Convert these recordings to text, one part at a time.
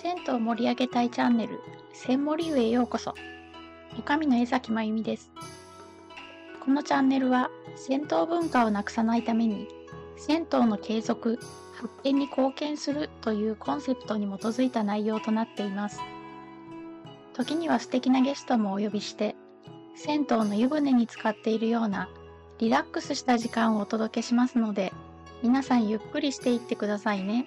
銭湯を盛り上げたいチャンネル、千森湯へようこそ。おかみの江崎真由美です。このチャンネルは、銭湯文化をなくさないために、銭湯の継続、発展に貢献するというコンセプトに基づいた内容となっています。時には素敵なゲストもお呼びして、銭湯の湯船に浸かっているようなリラックスした時間をお届けしますので、皆さんゆっくりしていってくださいね。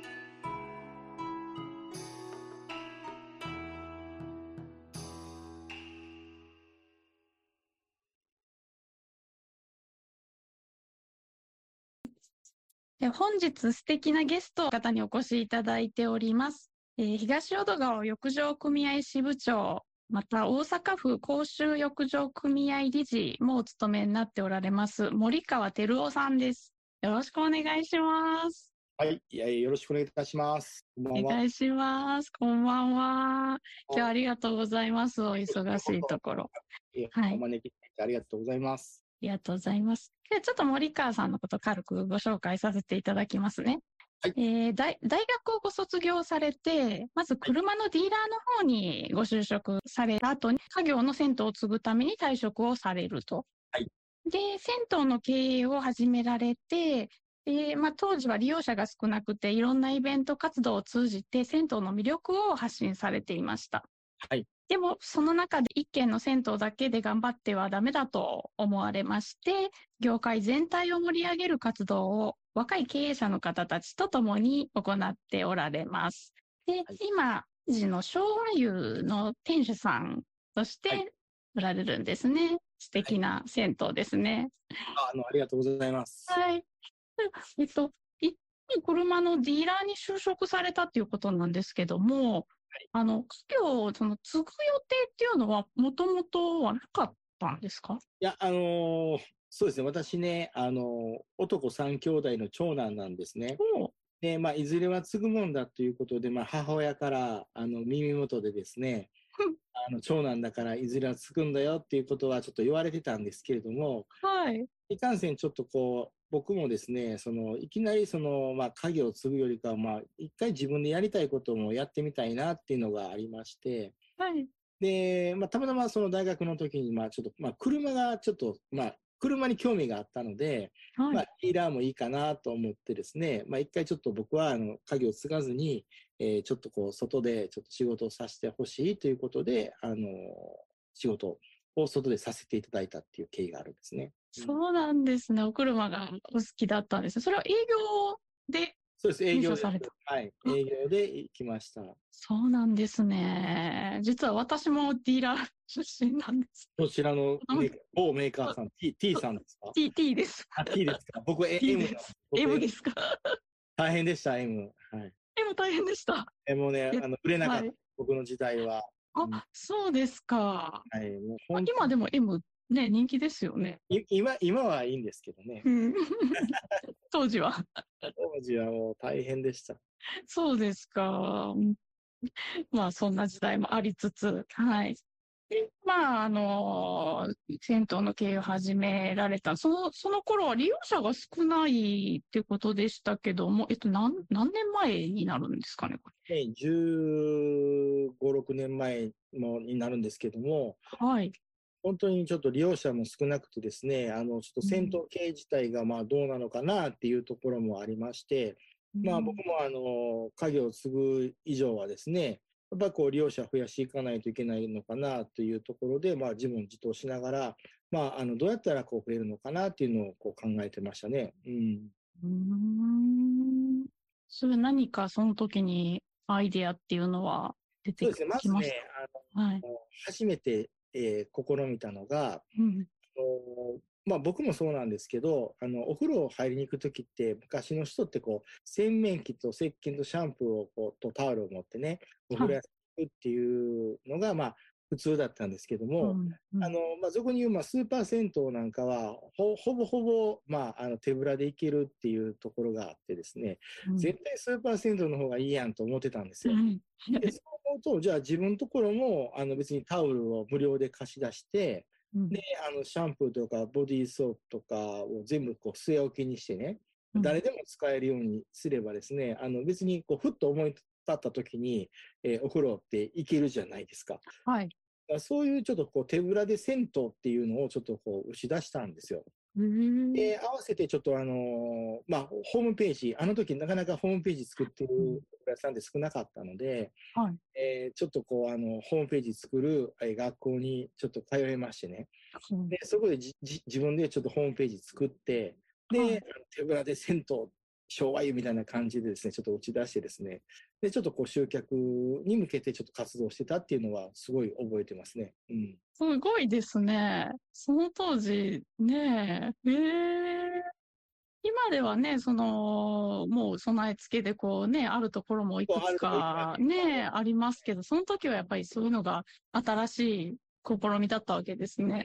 本日素敵なゲストの方にお越しいただいております。えー東淀川浴場組合支部長、また大阪府公衆浴場組合理事もお務めになっておられます森川照夫さんです。よろしくお願いします。はい、いやよろしくお願いいたします。こんばんは。お願いします。こんばんは。今日はありがとうございます。お忙しいところ。えはいお招きありがとうございます。ありがとうございます。ちょっと森川さんのこと軽くご紹介させていただきますね。はいえー大大学をご卒業されて、まず車のディーラーの方にご就職された後に、家業の銭湯を継ぐために退職をされると。はいで、銭湯の経営を始められて、でまあ、当時は利用者が少なくて、いろんなイベント活動を通じて銭湯の魅力を発信されていました。はい。でも、その中で一軒の銭湯だけで頑張ってはダメだと思われまして、業界全体を盛り上げる活動を若い経営者の方たちと共に行っておられます。で、はい今、時の昭和湯の店主さんとしはいておられるんですね。素敵な銭湯ですね。ああのありがとうございます。はい。えっと、一旦車のディーラーに就職されたっていうことなんですけども、あの、家業をその継ぐ予定っていうのは、もともとはなかったんですか？いや、あのーそうですね、私ね、あのー男三兄弟の長男なんですね。で、まあ、いずれは継ぐもんだということで、まあ、母親からあの耳元でですねうん、あの長男だからいずれは継ぐんだよっていうことはちょっと言われてたんですけれども、はい。いかんせんちょっとこう、僕もですね、そのいきなりその、まあ、家業を継ぐよりかは、まあ、一回自分でやりたいこともやってみたいなっていうのがありまして、はい。で、まあ、たまたまその大学の時に、まあ、ちょっと、まあ、車がちょっと、まあ、車に興味があったので、はい。まあ、ディーラーもいいかなと思ってですね、まあ、一回ちょっと僕は、あの、家業を継がずに、えーちょっとこう、外でちょっと仕事をさせてほしいということで、あの、仕事を外でさせていただいたっていう経緯があるんですね。そうなんですね。お車がお好きだったんですね。それは営業で、そうです、営業された。はい、営業で行きました。そうなんですね。実は私もディーラー出身なんです。こちらの某メーカーさん、T, T さんですか？T、T です。あ T ですか？僕、M でだす。僕 M ですか？大変でした、M。はい。M 大変でした。えもうねえ、あの売れなかった、はい僕の時代は。うんあ、そうですか。はい、今でも M ね、人気ですよね。い今今はいいんですけどね。うん 当時は。当時はもう大変でした。そうですか。うんまあ、そんな時代もありつつ、はい。で、まあ、あの銭湯の経営を始められた、その、その頃は利用者が少ないってことでしたけども、えっと、何、何年前になるんですかね、こね15、6年前もになるんですけども、れ。はい。本当にちょっと利用者も少なくてですね、あの、ちょっと戦闘系自体がまあどうなのかなっていうところもありまして、まあ僕もあの、家業を継ぐ以上はですね、やっぱりこう利用者増やしていかないといけないのかなというところで、まあ自問自答しながら、まああの、どうやったらこう増えるのかなっていうのをこう考えてましたね。うん。うーん。それ何かその時にアイデアっていうのは出てそうですね、まきましずね、あた。はい。の、初めて、えー試みたのが、うん。あのまあ僕もそうなんですけど、あの、お風呂入りに行くときって、昔の人ってこう、洗面器と石鹸とシャンプーをこう、とタオルを持ってね、お風呂屋さんに行くっていうのが、まあ、普通だったんですけども、うんうんあの、まあ、俗に言う、まあ、スーパー銭湯なんかは、ほ、ほぼほぼ、まあ、あの、手ぶらで行けるっていうところがあってですね、うん絶対スーパー銭湯の方がいいやんと思ってたんですよ。うんで、そう思うと、じゃあ自分のところも、あの、別にタオルを無料で貸し出して、うんで、あの、シャンプーとかボディーソープとかを全部こう据え置きにしてね、うん誰でも使えるようにすればですね、あの、別にこう、ふっと思いった時に、えーお風呂って行けるじゃないですか。はい。だからそういうちょっとこう手ぶらで銭湯っていうのをちょっとこう打ち出したんですよ。で、合わせてちょっとあのーまあ、ホームページ、あの時なかなかホームページ作ってるお客さんで少なかったので、はい。えーちょっとこう、あの、ホームページ作るえー学校にちょっと通いましてね。うんで、そこでじじ自分でちょっとホームページ作って、で、はい手ぶらで銭湯、昭和湯みたいな感じでですね、ちょっと打ち出してですね、で、ちょっとこう集客に向けてちょっと活動してたっていうのはすごい覚えてますね。うん。すごいですね。その当時、ねえ、ええ今ではね、その、もう備え付けでこうね、あるところもいくつかね、ありますけど、その時はやっぱりそういうのが新しい試みだったわけですね。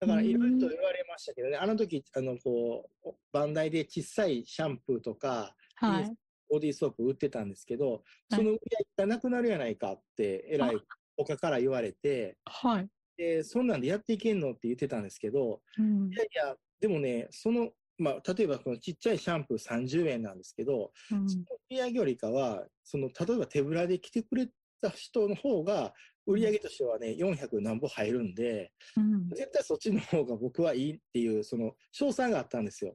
だからいろいろと言われましたけどね、あの時、あの、こう、バンダイで小さいシャンプーとか、はい。ボディーソープ売ってたんですけど、その売り上げがなくなるやないかって、えらい他から言われて、はい。で、そんなんでやっていけんのって言ってたんですけど、うん。いやいや、でもね、その、まあ、例えばこのちっちゃいシャンプー30円なんですけど、うん。その売り上げよりかは、その、例えば手ぶらで来てくれた人の方が、売り上げとしてはね、400何本入るんで、うん。絶対そっちの方が僕はいいっていう、その、賞賛があったんですよ。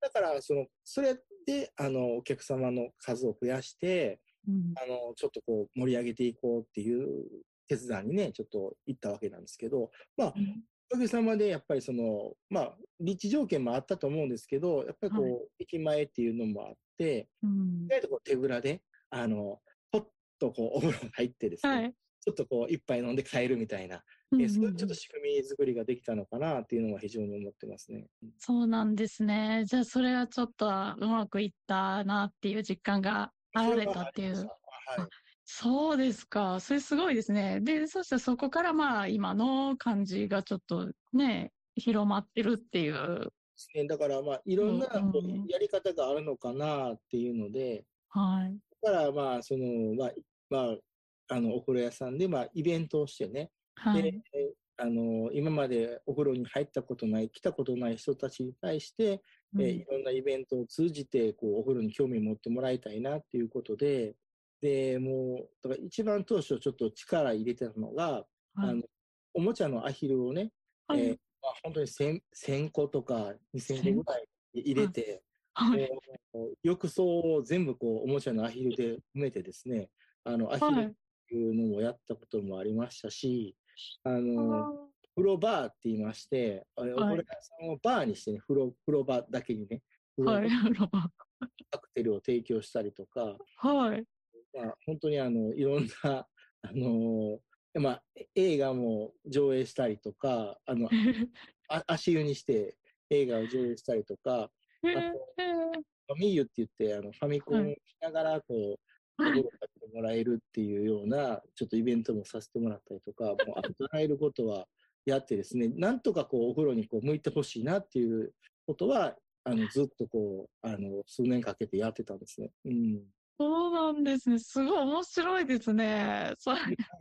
だから、その、それで、あの、お客様の数を増やして、うん。あの、ちょっとこう、盛り上げていこうっていう決断にね、ちょっと行ったわけなんですけど、まあ、おかげさまで、やっぱりその、まあ、立地条件もあったと思うんですけど、やっぱりこう、はい。駅前っていうのもあって、うん。意外とこう手ぶらで、あの、ほっとこう、お風呂に入ってですね、はい。ちょっとこう、一杯飲んで帰るみたいな、えそういうちょっと仕組み作りができたのかなっていうのは非常に思ってますね。そうなんですね。じゃあ、それはちょっとうまくいったなっていう実感が現れたっていう。はい。そうですか。それすごいですね。で、そしてそこからまあ今の感じがちょっとね、広まってるっていう。ですね。だから、まあ、いろんなやり方があるのかなっていうので、はい。だから、まあ、その、まあ、まあ、あの、お風呂屋さんで、まあ、イベントをしてね、ではい。、あの、今までお風呂に入ったことない、来たことない人たちに対して、えいろんなイベントを通じて、こう、お風呂に興味持ってもらいたいなっていうことで、で、もう、だから一番当初ちょっと力入れてたのが、はいあの、おもちゃのアヒルをね、はいえーまあ、本当に1000 1000個とか2000個ぐらい入れて、はい。浴槽を全部こう、おもちゃのアヒルで埋めてですね、あの、アヒルっはい。ていうのもやったこともありましたし、ああの、風呂バーって言いまして、あれお風呂屋さんをバーにしてね、風呂、風呂場だけにね、ーはい。カクテルを提供したりとか、はい。まあ、本当にあの、いろんな、あのまあ、映画も上映したりとか、あの、あ足湯にして映画を上映したりとか、えあとファミユって言って、あの、ファミコンをしながら、こう、お風呂かけてもらえるっていうような、ちょっとイベントもさせてもらったりとか、もう、あと、らえることはやってですね、なんとかこう、お風呂にこう、向いてほしいなっていうことは、あの、ずっとこう、あの、数年かけてやってたんですね。うん。そうなんですね。すごい面白いですね。それ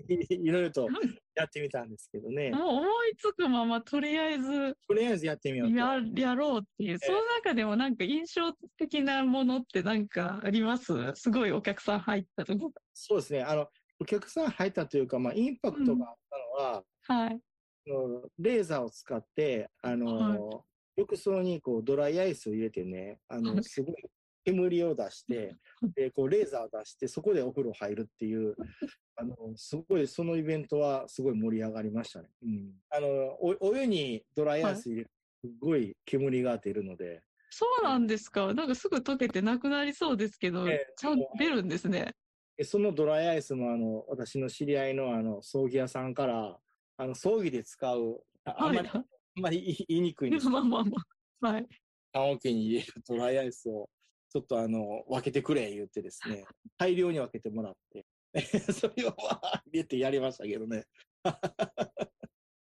いろいろとやってみたんですけどね。もう思いつくままとりあえずとりあえずやってみようと。ややろうっていう、その中でもなんか印象的なものってなんかあります？すごいお客さん入ったとこ。そうですね。あの、お客さん入ったというか、まあ、インパクトがあったのは、はい。あのレーザーを使って、あの、浴槽にこうドライアイスを入れてね、あの、はいすごい煙を出して、で、こうレーザーを出して、そこでお風呂入るっていう、あの、すごい、そのイベントはすごい盛り上がりましたね。うん。あの、おお湯にドライアイス入れる、すごい煙が出るので、そうなんですか？なんかすぐ溶けてなくなりそうですけど、ええちゃんと出るんですね。でそのドライアイスもあの、私の知り合いのあの、葬儀屋さんから、あの、葬儀で使う、ああんまり、あんまり言い言いにくいんですけど まあまあまあ。はい。棺桶に入れるドライアイスを、ちょっとあの、分けてくれ言ってですね、大量に分けてもらって、それをわー入れてやりましたけどね。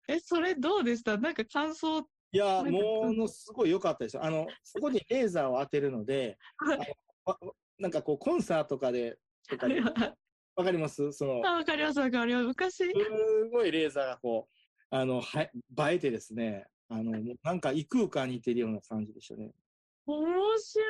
え、それどうでした？なんか感想。いや、ものすごい良かったですよ。あの、そこにレーザーを当てるので、はいわなんかこう、コンサートとかで、とかでわかります？その、あ、わかりますわかります。昔、すごいレーザーがこう、あの、は映えてですね、あの、なんか異空間にいてるような感じでしたね。面白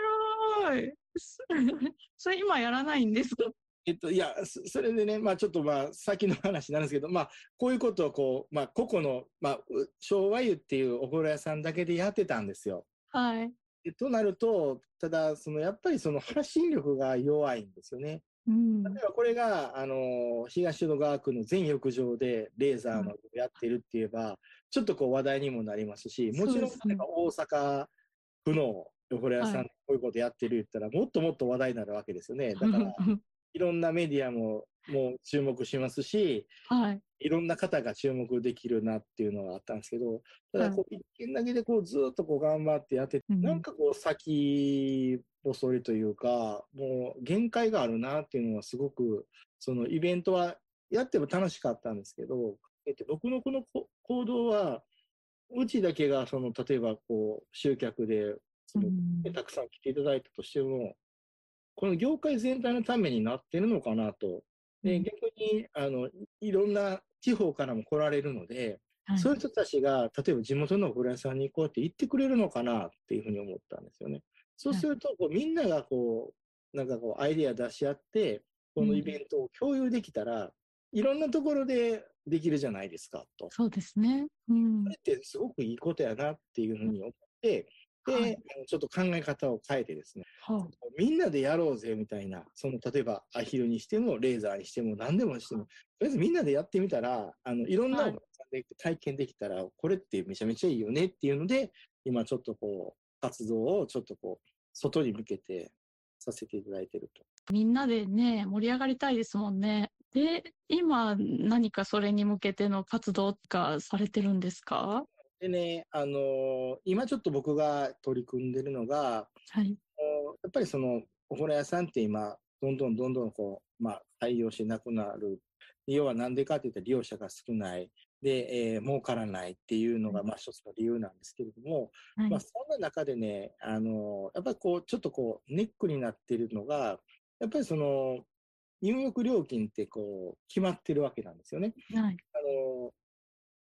い。それ今やらないんですか？えっと、いや、そそれでね、まあちょっとまあ先の話なんですけど、まあこういうことをこう、まあ個々の、まあう昭和湯っていうお風呂屋さんだけでやってたんですよ。はい。でとなると、ただ、そのやっぱりその発信力が弱いんですよね。うん。例えばこれが、あの、東淀川区の全浴場でレーザーのやってるって言えば、ちょっとこう話題にもなりますし、もちろん大阪府のお風呂屋さんこういうことやってる言ったら、もっともっと話題になるわけですよね。だから、いろんなメディアももう注目しますし、はい。いろんな方が注目できるなっていうのがあったんですけど、ただこう一件だけでこうずっとこう頑張ってやって、うんなんかこう先細りというか、もう限界があるなっていうのはすごく、そのイベントはやっても楽しかったんですけど、えっと、僕のこのこ行動は、うちだけがその例えばこう集客でそのうんたくさん来ていただいたとしても、この業界全体のためになってるのかなと。で、うん逆に、あの、いろんな地方からも来られるので、はいそういう人たちが、例えば地元のお風呂屋さんに行こうって言ってくれるのかなっていうふうに思ったんですよね。そうすると、こうみんながこう、なんかこう、アイデア出し合って、このイベントを共有できたら、いろんなところでできるじゃないですか、と。そうですね。うんこれってすごくいいことやなっていうふうに思って、で、はいちょっと考え方を変えてですね、はみんなでやろうぜみたいな、その例えばアヒルにしても、レーザーにしても、何でもしても、とりあえずみんなでやってみたら、あのいろんなはいお客さんで体験できたら、これってめちゃめちゃいいよねっていうので、今ちょっとこう、活動をちょっとこう、外に向けてさせていただいてると。みんなでね、盛り上がりたいですもんね。で、今何かそれに向けての活動がされてるんですか？でね、あのー今ちょっと僕が取り組んでるのが、はい。おやっぱりそのお風呂屋さんって今、どんどんどんどんこう、まあ、採用しなくなる。要はなんでかって言ったら利用者が少ない。で、えー儲からないっていうのが、まあ一つの理由なんですけれども、はいまあそんな中でね、あの、やっぱりこう、ちょっとこう、ネックになっているのが、やっぱりその、入浴料金ってこう、決まってるわけなんですよね。はい。あの、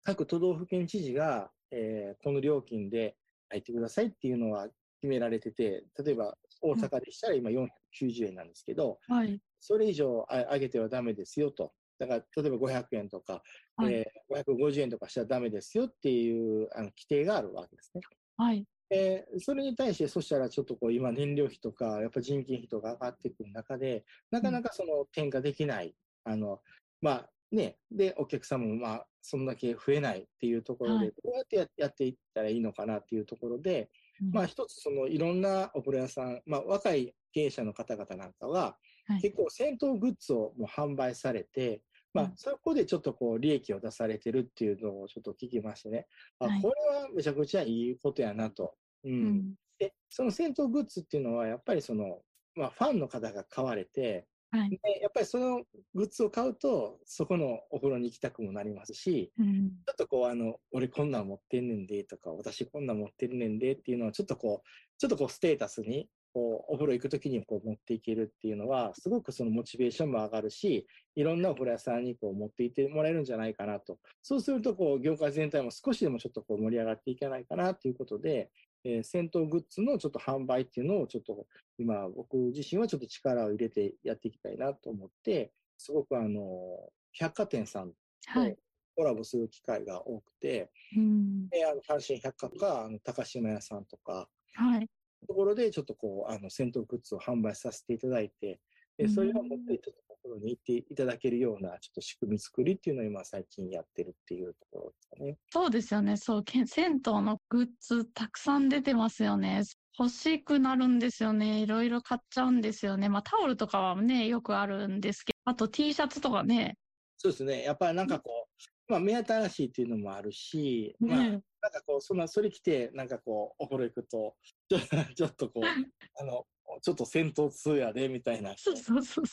各都道府県知事が、えーこの料金で入ってくださいっていうのは決められてて、例えば大阪でしたら今490円なんですけど、はい。それ以上あ上げてはダメですよと。だから、例えば500円とか、はいえー550円とかしたらダメですよっていうあの規定があるわけですね。はい。えーそれに対して、そしたらちょっとこう今燃料費とか、やっぱ人件費とか上がってくる中で、なかなかその転嫁できない。あの、まあね、で、お客様もまあ、そんだけ増えないっていうところで、はい。どうやってややっていったらいいのかなっていうところで、まあ一つそのいろんなお風呂屋さん、まあ若い経営者の方々なんかは、はい。結構銭湯グッズをもう販売されて、まうん。あそこでちょっとこう利益を出されてるっていうのをちょっと聞きましてね、あはい。これはめちゃくちゃいいことやなと。うん。うん。で、その銭湯グッズっていうのはやっぱりその、まあファンの方が買われて、はい。でやっぱりそのグッズを買うと、そこのお風呂に行きたくもなりますし、うん。ちょっとこう、あの、俺こんなん持ってんねんでとか、私こんなん持ってるねんでっていうのは、ちょっとこう、ちょっとこう、ステータスに、こう、お風呂行くときにこう持っていけるっていうのは、すごくそのモチベーションも上がるし、いろんなお風呂屋さんにこう持って行ってもらえるんじゃないかなと。そうすると、こう、業界全体も少しでもちょっとこう盛り上がっていかないかなということで、えー銭湯グッズのちょっと販売っていうのをちょっと今僕自身はちょっと力を入れてやっていきたいなと思って、すごくあの、百貨店さんはい。コラボする機会が多くて、うん。で、あの、阪神百貨とか、あの、高島屋さんとか、はい。ところでちょっとこう、あの、戦闘グッズを販売させていただいて、で、それを持ってちょっとところに行っていただけるような、ちょっと仕組み作りっていうのを今最近やってるっていうところですかね。そうですよね。そう、け銭湯のグッズたくさん出てますよね。欲しくなるんですよね。いろいろ買っちゃうんですよね。まあタオルとかはね、よくあるんですけど、あと T シャツとかね。そうですね。やっぱりなんかこう、まあ、目新しいっていうのもあるし、まあ、なんねかこう、そんな、それ着て、なんかこう、お風呂行くと、ち ょちょっとこう、あの、ちょっと戦闘通やで、みたいな、そうそうそう。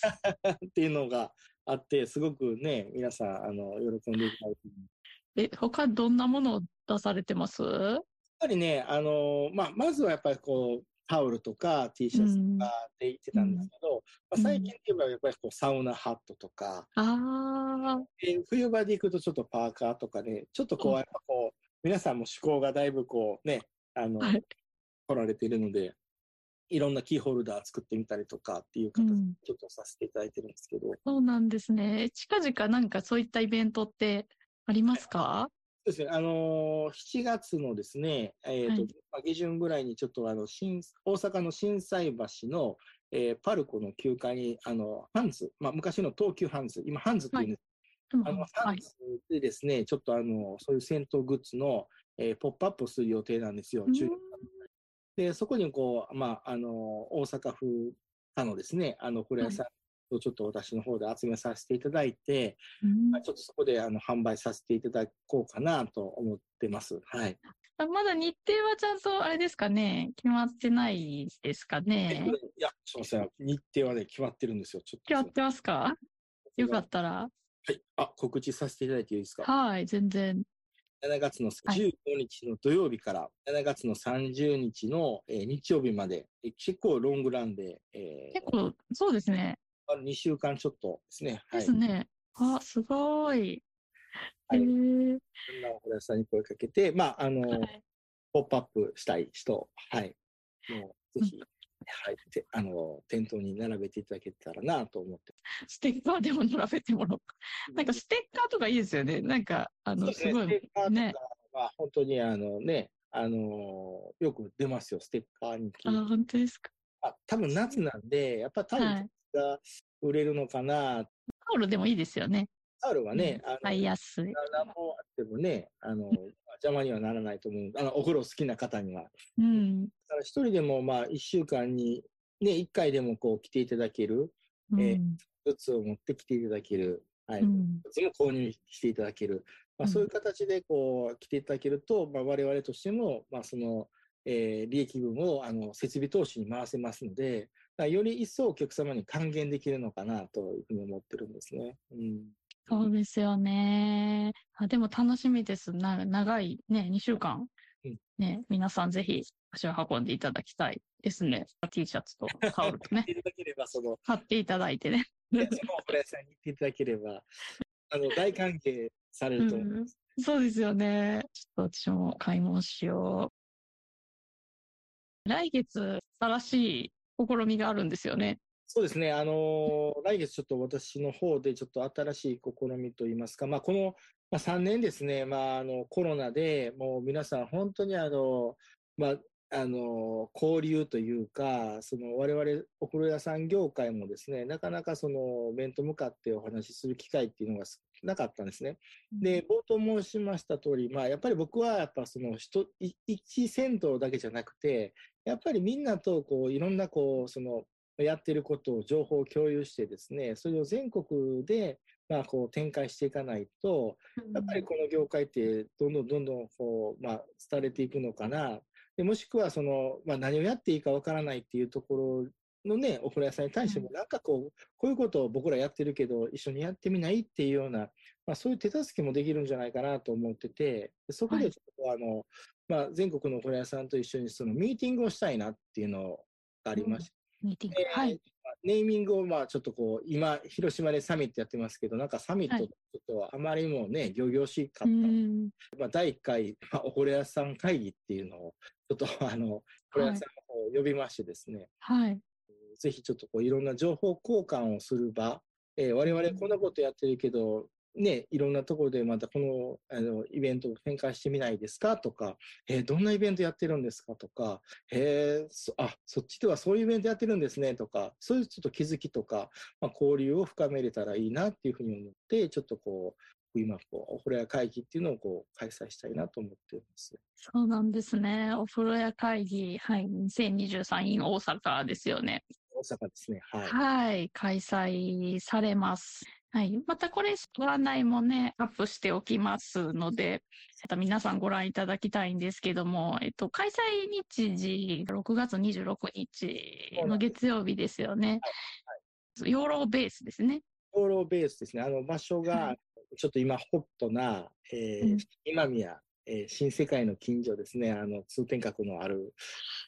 っていうのがあって、すごくね、皆さん、あの、喜んでいただいてえ、他どんなものを出されてます？ぱりね、あのまあ、まずはやっぱりこう、タオルとか T シャツとかって言ってたんですけど、うん。まあ、最近って言えばやっぱりこうサウナハットとか、ああ、で冬場で行くとちょっとパーカーとかね、ちょっとこう、うんやっぱこう、皆さんも趣向がだいぶこうね、あの、はい。来られているので、いろんなキーホルダー作ってみたりとかっていう形でちょっとさせていただいてるんですけど。うん、そうなんですね。近々なんかそういったイベントってありますか、はですね。あのー、7月のですね、えっ、ー、と、はい、下旬ぐらいにちょっとあの、新、大阪の心斎橋の、えー、パルコの9階に、あの、ハンズ、まあ、昔の東急ハンズ、今ハンズっていうんです、はい、あの、ハンズでですね、ちょっとあの、そういう戦闘グッズの、えー、ポップアップする予定なんですよ、中で、そこにこう、まあ、あの、大阪府かのですね、あの、古屋さんをちょっと私の方で集めさせていただいて、はい、ちょっとそこであの販売させていただこうかなと思ってます。はい。まだ日程はちゃんとあれですかね、決まってないですかね？いや、すみません。日程はね、決まってるんですよ。ちょっと。決まってますか？よかったら。はい。あ、告知させていただいていいですか？はい、全然。7月の15日の土曜日から7月の30日の、えー、日曜日まで、えー、結構ロングランで、えー、結構、そうですね。2週間ちょっとですね。ですね。はい、あ、すごい。はい。そんなお古屋さんに声かけて、まあ、あの、はい、ポップアップしたい人、はい。もう、ぜひ、はい、てあの店頭に並べていただけたらなと思って。ステッカーでも並べてもらおうか。なんかステッカーとかいいですよね。なんか、あの、すごい。ステッカーとかは本当にあのね、あのよく出ますよ、ステッカーに。あ、本当ですか。あ、多分夏なんで、やっぱ多分が売れるのかな、はい、タオルでもいいですよね。タオルはね、うん、買いやすい。何もあってもね、あの、邪魔にはならないと思う。あの、お風呂好きな方には。うん。だから一人でも、まあ、一週間に、ね、一回でもこう来ていただける、うん、えー、グッズを持ってきていただける、はい。グッズも購入していただける。まあ、そういう形でこう来ていただけると、まあ、我々としても、まあ、その、えー、利益分をあの設備投資に回せますので、より一層お客様に還元できるのかなというふうに思ってるんですね。うんそうですよね。あでも楽しみです。な長いね、2週間。ね、皆さんぜひ足を運んでいただきたいですね。T シャツとタオルとね。買っていただいてね。そのお屋さんに行っていただければ、あの、大歓迎されると思います。うん、そうですよね。ちょっと私も買い物しよう。来月、新しい試みがあるんですよね。そうですね、あのー、来月ちょっと私の方でちょっと新しい試みといいますか、まあ、この、まあ、3年ですね、まあ、あのコロナでもう皆さん本当にあの、まあ、あの交流というか、その我々お風呂屋さん業界もですね、なかなかその面と向かってお話しする機会っていうのが少なかったんですね。で、冒頭申しました通り、まあやっぱり僕はやっぱその一一銭湯だけじゃなくて、やっぱりみんなとこういろんなこうそのやってることを情報を共有してですね、それを全国でまあこう展開していかないと、やっぱりこの業界ってどんどんどんどんこう、まあ、廃れていくのかな。でもしくはその、まあ、何をやっていいかわからないっていうところのね、お風呂屋さんに対しても、なんかこう、こういうことを僕らやってるけど、一緒にやってみないっていうような、まあ、そういう手助けもできるんじゃないかなと思ってて、そこでちょっとあの、はい、まあ、全国のお風呂屋さんと一緒にそのミーティングをしたいなっていうのがありまして、ミーティング。はい。ネーミングをまあちょっとこう、今、広島でサミットやってますけど、なんかサミットちょっとあまりもね、仰々しかった。まあ、第1回、まあ、お風呂屋さん会議っていうのを、ちょっとあの、お風呂屋さんを呼びましてですね、はい。ぜひちょっとこういろんな情報交換をする場、えー、我々こんなことやってるけど、ね、いろんなところでまたこのあのイベントを展開してみないですか？とか、えー、どんなイベントやってるんですか？とか、えー、そあそっちではそういうイベントやってるんですね？とか、そういうちょっと気づきとか、まあ、交流を深めれたらいいなっていうふうに思って、ちょっとこう、今こう、お風呂屋会議っていうのをこう開催したいなと思っています。そうなんですね。お風呂屋会議、はい、2023 in 大阪ですよね。大阪ですね。はい。はい、開催されます。はい。またこれ、ご案内もね、アップしておきますので、また皆さんご覧いただきたいんですけども、えっと、開催日時、6月26日の月曜日ですよね。はいはい、養老ベースですね。養老ベースですね。あの場所が、ちょっと今ホットな、えー、うん、今宮えー、新世界の近所ですね、あの通天閣のある、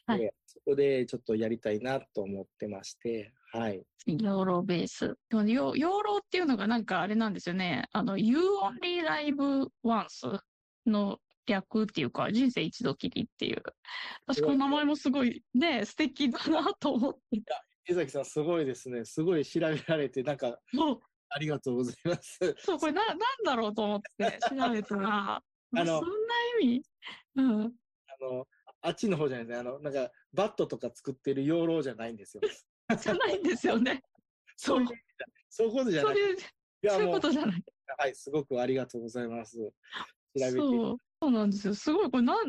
はい、そこでちょっとやりたいなと思ってまして、はい。養老ベース。養老っていうのがなんかあれなんですよね。あの、You Only Live Once の略っていうか、人生一度きりっていう。私、この名前もすごいね、素敵だなと思って。江崎さん、すごいですね。すごい調べられて、なんか、ありがとうございます。そう、これな、なんだろうと思って調べたら、あの、そんな意味？うん。あの、あっちの方じゃないですね。あの、なんか、バットとか作ってる養老じゃないんですよ。じゃないんですよね。そういう、そういうことじゃない。そういう、そういうことじゃない。はい、すごくありがとうございます。調べて。そうそうなんですよ。すごい、これ、な、なん、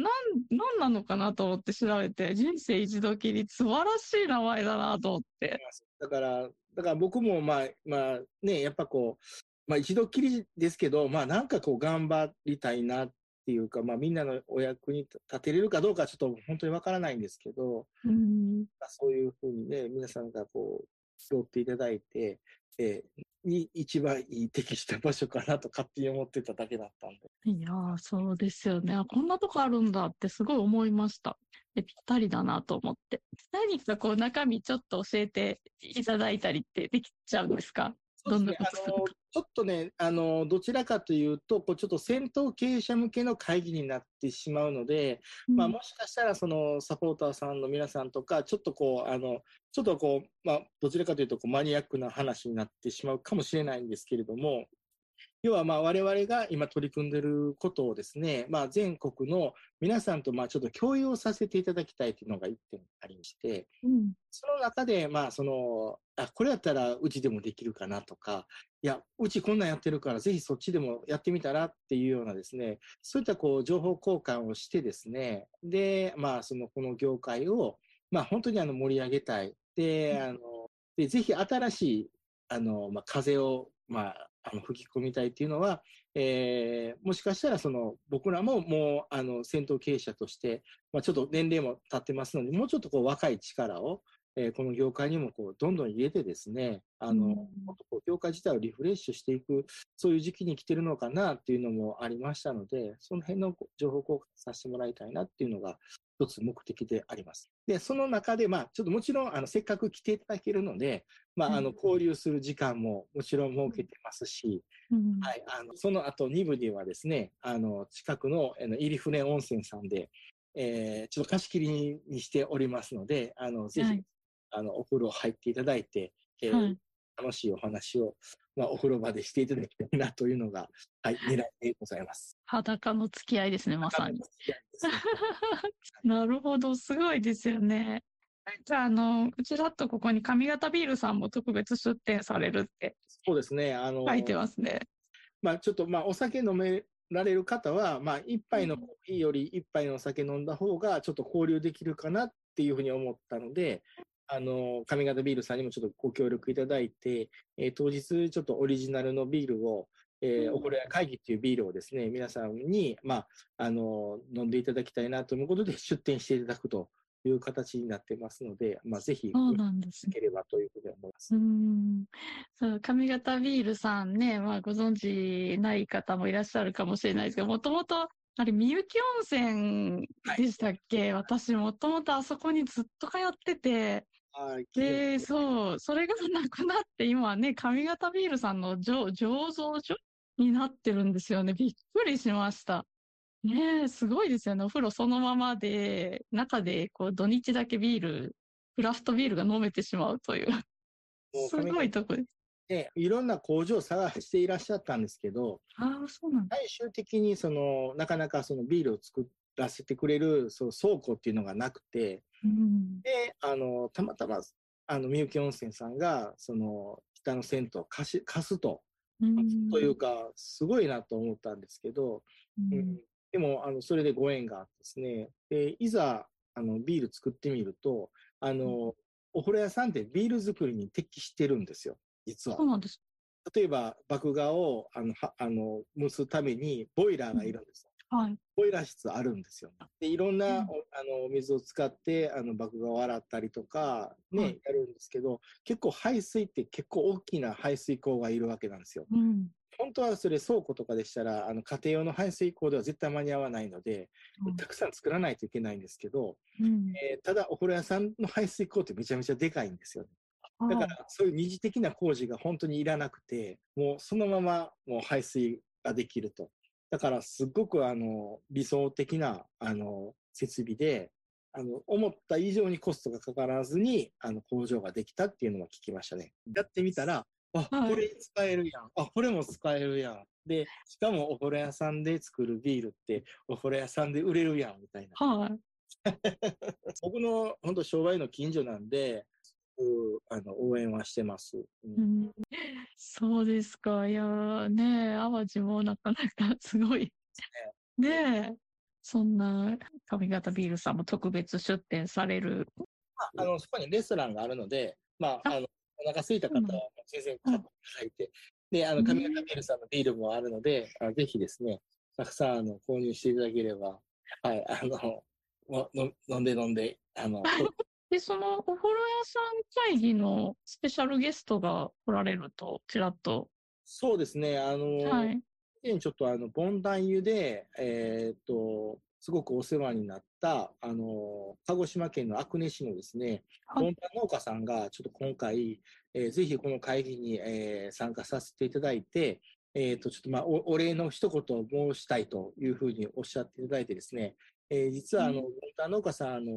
なんなのかなと思って調べて、人生一度きり、素晴らしい名前だなと思って。だから、だから僕も、まあ、まあ、ね、やっぱこう、まあ一度きりですけど、まあなんかこう頑張りたいなっていうか、まあみんなのお役に立てれるかどうかちょっと本当にわからないんですけど、うん、そういうふうにね、皆さんがこう、拾っていただいて、えー、に一番いい適した場所かなと勝手に思ってただけだったんで。いやー、そうですよね。こんなとこあるんだってすごい思いました。で、ぴったりだなと思って。何かこう中身ちょっと教えていただいたりってできちゃうんですか？どんなことするか。ちょっとね、あの、どちらかというと、こうちょっと戦闘経営者向けの会議になってしまうので、うん、まあ、もしかしたら、その、サポーターさんの皆さんとか、ちょっとこう、あの、ちょっとこう、まあ、どちらかというと、こう、マニアックな話になってしまうかもしれないんですけれども、要はまあ我々が今取り組んでいることをですね、まあ、全国の皆さんとまあちょっと共有をさせていただきたいというのが一点ありまして、うん、その中でまあそのあこれやったらうちでもできるかなとかいやうちこんなんやってるからぜひそっちでもやってみたらっていうようなですねそういったこう情報交換をしてですねでまあそのこの業界をまあ本当にあの盛り上げたい。であのでぜひ新しいあの、まあ、風をまああの吹き込みたいっていうのは、えー、もしかしたらその僕らももうあの戦闘経営者として、まあ、ちょっと年齢も経ってますので、もうちょっとこう若い力を、えー、この業界にもこうどんどん入れてですね、あの、うん、もっとこう業界自体をリフレッシュしていく、そういう時期に来てるのかなっていうのもありましたので、その辺の情報交換させてもらいたいなっていうのが一つ目的であります。で、その中で、まあ、ちょっともちろん、あの、せっかく来ていただけるので、まあ、あの、交流する時間ももちろん設けてますし、うん、はい、あの、その後2部ではですね、あの、近くの、あの、入船温泉さんで、えー、ちょっと貸し切りにしておりますので、あの、ぜひ、はい、あの、お風呂入っていただいて、えー、はい、楽しいお話をまあ、お風呂場でしていただきたいなというのが、はい、狙いでございます。裸の付き合いですね、まさに。なるほど、すごいですよね。じゃあ、あの、うちだとここに上方ビールさんも特別出店されるって。そうですね、あの。書いてますね。まあ、ちょっと、まあ、お酒飲められる方は、まあ、一杯のコーヒーより一杯のお酒飲んだ方が、ちょっと交流できるかなっていうふうに思ったので、あの、上方ビールさんにもちょっとご協力いただいて、えー、当日ちょっとオリジナルのビールを、えー、おこれ会議っていうビールをですね、皆さんに、まあ、あの、飲んでいただきたいなということで出店していただくという形になってますので、まあ、ぜひ、そうなんですね。ければというふうに思います。うん。そう、上方ビールさんね、まあ、ご存知ない方もいらっしゃるかもしれないですけど、もともと、あれ、みゆき温泉でしたっけ、はい、私、もともとあそこにずっと通ってて、で、そう、それがなくなって、今はね、上方ビールさんの醸造所になってるんですよね。びっくりしました。ねえ、すごいですよね。お風呂そのままで、中でこう土日だけビール、クラフトビールが飲めてしまうという。すごいとこです。で、いろんな工場を探していらっしゃったんですけど、あそうなん最終的にその、なかなかそのビールを作らせてくれるその倉庫っていうのがなくて、うん、で、あの、たまたま、あの、みゆき温泉さんが、その、北の銭湯を貸し、貸すと、うん、というか、すごいなと思ったんですけど、うん、でも、あの、それでご縁があってですね、で、いざ、あの、ビール作ってみると、あの、お風呂屋さんってビール作りに適してるんですよ、実は。そうなんです。例えば、麦芽を、あの、はあの、蒸すためにボイラーがいるんですよ。はい、ボイラー室あるんですよ。でいろんな、うん、あの水を使ってあの麦芽を洗ったりとかね、はい、やるんですけど結構排水って結構大きな排水口がいるわけなんですよ。うん、本当はそれ倉庫とかでしたらあの家庭用の排水口では絶対間に合わないので、うん、たくさん作らないといけないんですけど、えー、ただお風呂屋さんの排水口ってめちゃめちゃでかいんですよね。だからそういう二次的な工事が本当にいらなくてもうそのままもう排水ができると。だからすごくあの理想的なあの設備で、あの思った以上にコストがかからずにあの工場ができたっていうのは聞きましたね。やってみたら、あ、はいこれ使えるやん。あ、これも使えるやん。で、しかもお風呂屋さんで作るビールってお風呂屋さんで売れるやんみたいな。はい。僕の本当商売の近所なんで、うんあの応援はしてます。うんうん、そうですか。いやーねえ、淡路もなかなかすごい。ねえ、そんな上方ビールさんも特別出店される。まあ、あのそこにレストランがあるので、まあ、ああのお腹空いた方は全然買っていただいて、で、あの、上方ビールさんのビールもあるので、あぜひですね、たくさんあの購入していただければ、はい、あの飲んで飲んで、あの、で、そのお風呂屋さん会議のスペシャルゲストが来られると、ちらっと。そうですね、あの、はい。以前ちょっとあの、ボンダン湯で、えーっと、すごくお世話になった、あの、鹿児島県の阿久根市のですね、はいボンダン農家さんが、ちょっと今回、えーぜひこの会議に、えー参加させていただいて、えーっと、ちょっとまあ、おお礼の一言を申したいというふうにおっしゃっていただいてですね、えー実はあの、うんボンダン農家さん、あの、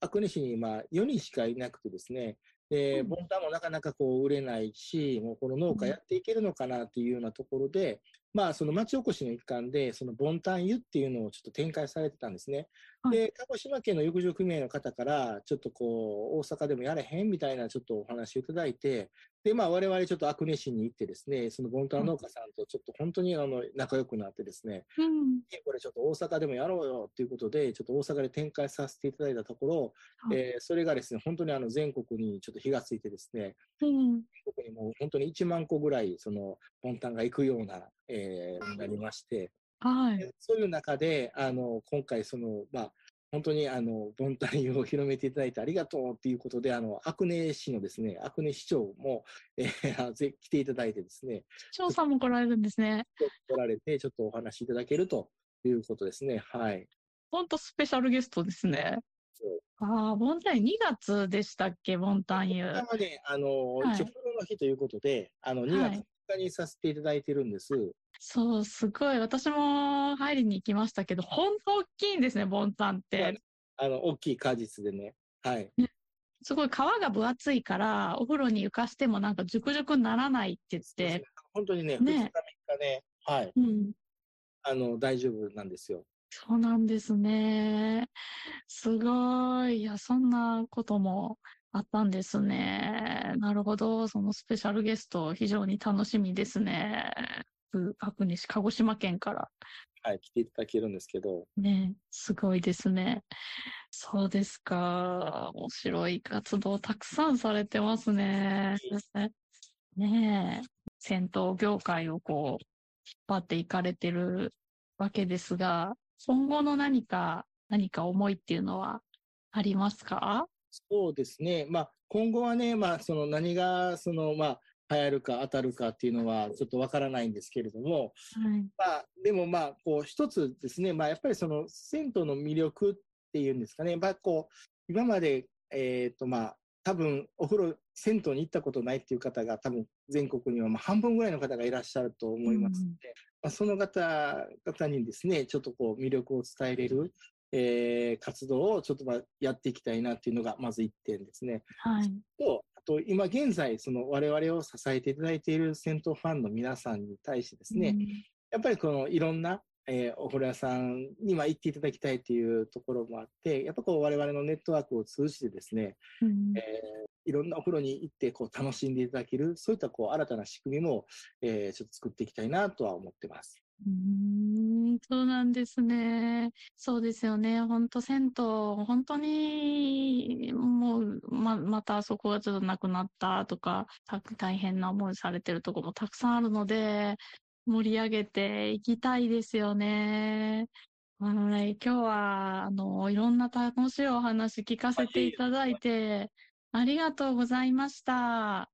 阿久根市にまあ4人しかいなくてですね、で、うん。ボンタンもなかなかこう売れないし、もうこの農家やっていけるのかなっていうようなところで、まあその町おこしの一環で、そのボンタン湯っていうのをちょっと展開されてたんですね。はいで、鹿児島県の浴場組合の方から、ちょっとこう、大阪でもやれへんみたいなちょっとお話をいただいて、で、まあ我々ちょっと阿久根市に行ってですね、そのボンタン農家さんとちょっと本当にあの仲良くなってですね、うん。これちょっと大阪でもやろうよっていうことで、ちょっと大阪で展開させていただいたところ、はいえーそれがですね、本当にあの全国にちょっと火がついてですね、うん。全国にもう本当に1万個ぐらい、その、ボンタンが行くような、えーなりまして、はい。でそういう中で、あの、今回その、まあ、本当にあの、ボンタン湯を広めていただいてありがとうっていうことで、あの、阿久根市のですね、阿久根市長も、えーぜ来ていただいてですね、市長さんも来られるんですね。来られて、ちょっとお話しいただけるということですね。はい。ほんとスペシャルゲストですね。ああ、ボンタン2月でしたっけ、ボンタン湯。はね、あの、はいの日ということで、あの、2はい月3日にさせていただいてるんです。そう、すごい。私も入りに行きましたけど、ほんと大きいんですね、ボンタンって。あの、大きい果実でね。はい。すごい皮が分厚いから、お風呂に浮かしてもなんかジュクジュクにならないって言って、本当にね、2ね日3日ね、はい。うん。あの、大丈夫なんですよ。そうなんですね。すごい。いや、そんなこともあったんですね。なるほど。そのスペシャルゲスト、非常に楽しみですね。う角西、鹿児島県から。はい、来ていただけるんですけど、ね、すごいですね。そうですか。面白い活動たくさんされてますね。ねえ、銭湯業界をこう、引っ張っていかれてるわけですが、今後の何か、何か思いっていうのはありますか？そうですね。まあ、今後はね、まあ、その何が、その、まあ、流行るか当たるかっていうのはちょっとわからないんですけれども、はい。まあ、でもまあ、こう、一つですね、まあ、やっぱりその、銭湯の魅力っていうんですかね、まあ、こう、今まで、えっ、と、まあ、多分、お風呂、銭湯に行ったことないっていう方が、多分、全国にはまあ半分ぐらいの方がいらっしゃると思いますので、まあ、その方々にですね、ちょっとこう、魅力を伝えれる、えー活動をちょっとまあやっていきたいなっていうのが、まず一点ですね。はい。と、あと、今現在、その我々を支えていただいている銭湯ファンの皆さんに対してですね、やっぱりこのいろんな、えーお風呂屋さんにまあ行っていただきたいっていうところもあって、やっぱこう我々のネットワークを通じてですね、うんえーいろんなお風呂に行ってこう楽しんでいただける、そういったこう新たな仕組みも、えーちょっと作っていきたいなとは思ってます。うん、そうなんですね。そうですよね。本当銭湯、本当に、もう、ま、またそこがちょっとなくなったとか、た大変な思いされてるところもたくさんあるので、盛り上げていきたいですよね。はい。今日は、あの、いろんな楽しいお話聞かせていただいて、ありがとうございました。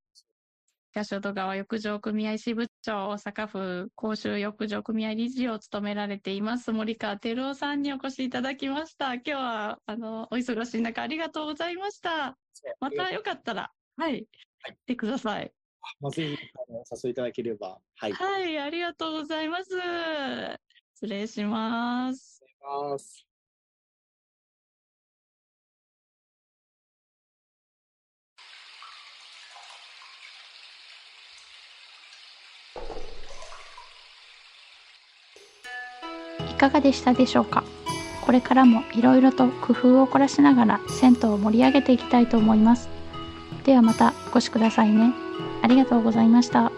八潮戸川浴場組合支部長、大阪府公衆浴場組合理事を務められています、森川照夫さんにお越しいただきました。今日は、あの、お忙しい中、ありがとうございました。またよかったら、はい、来てください。まあ、ぜひあのお誘いいただければ、はい。はい、ありがとうございます。失礼します。ます。いかがでしたでしょうか？これからもいろいろと工夫を凝らしながら銭湯を盛り上げていきたいと思います。ではまたお越しくださいね。ありがとうございました。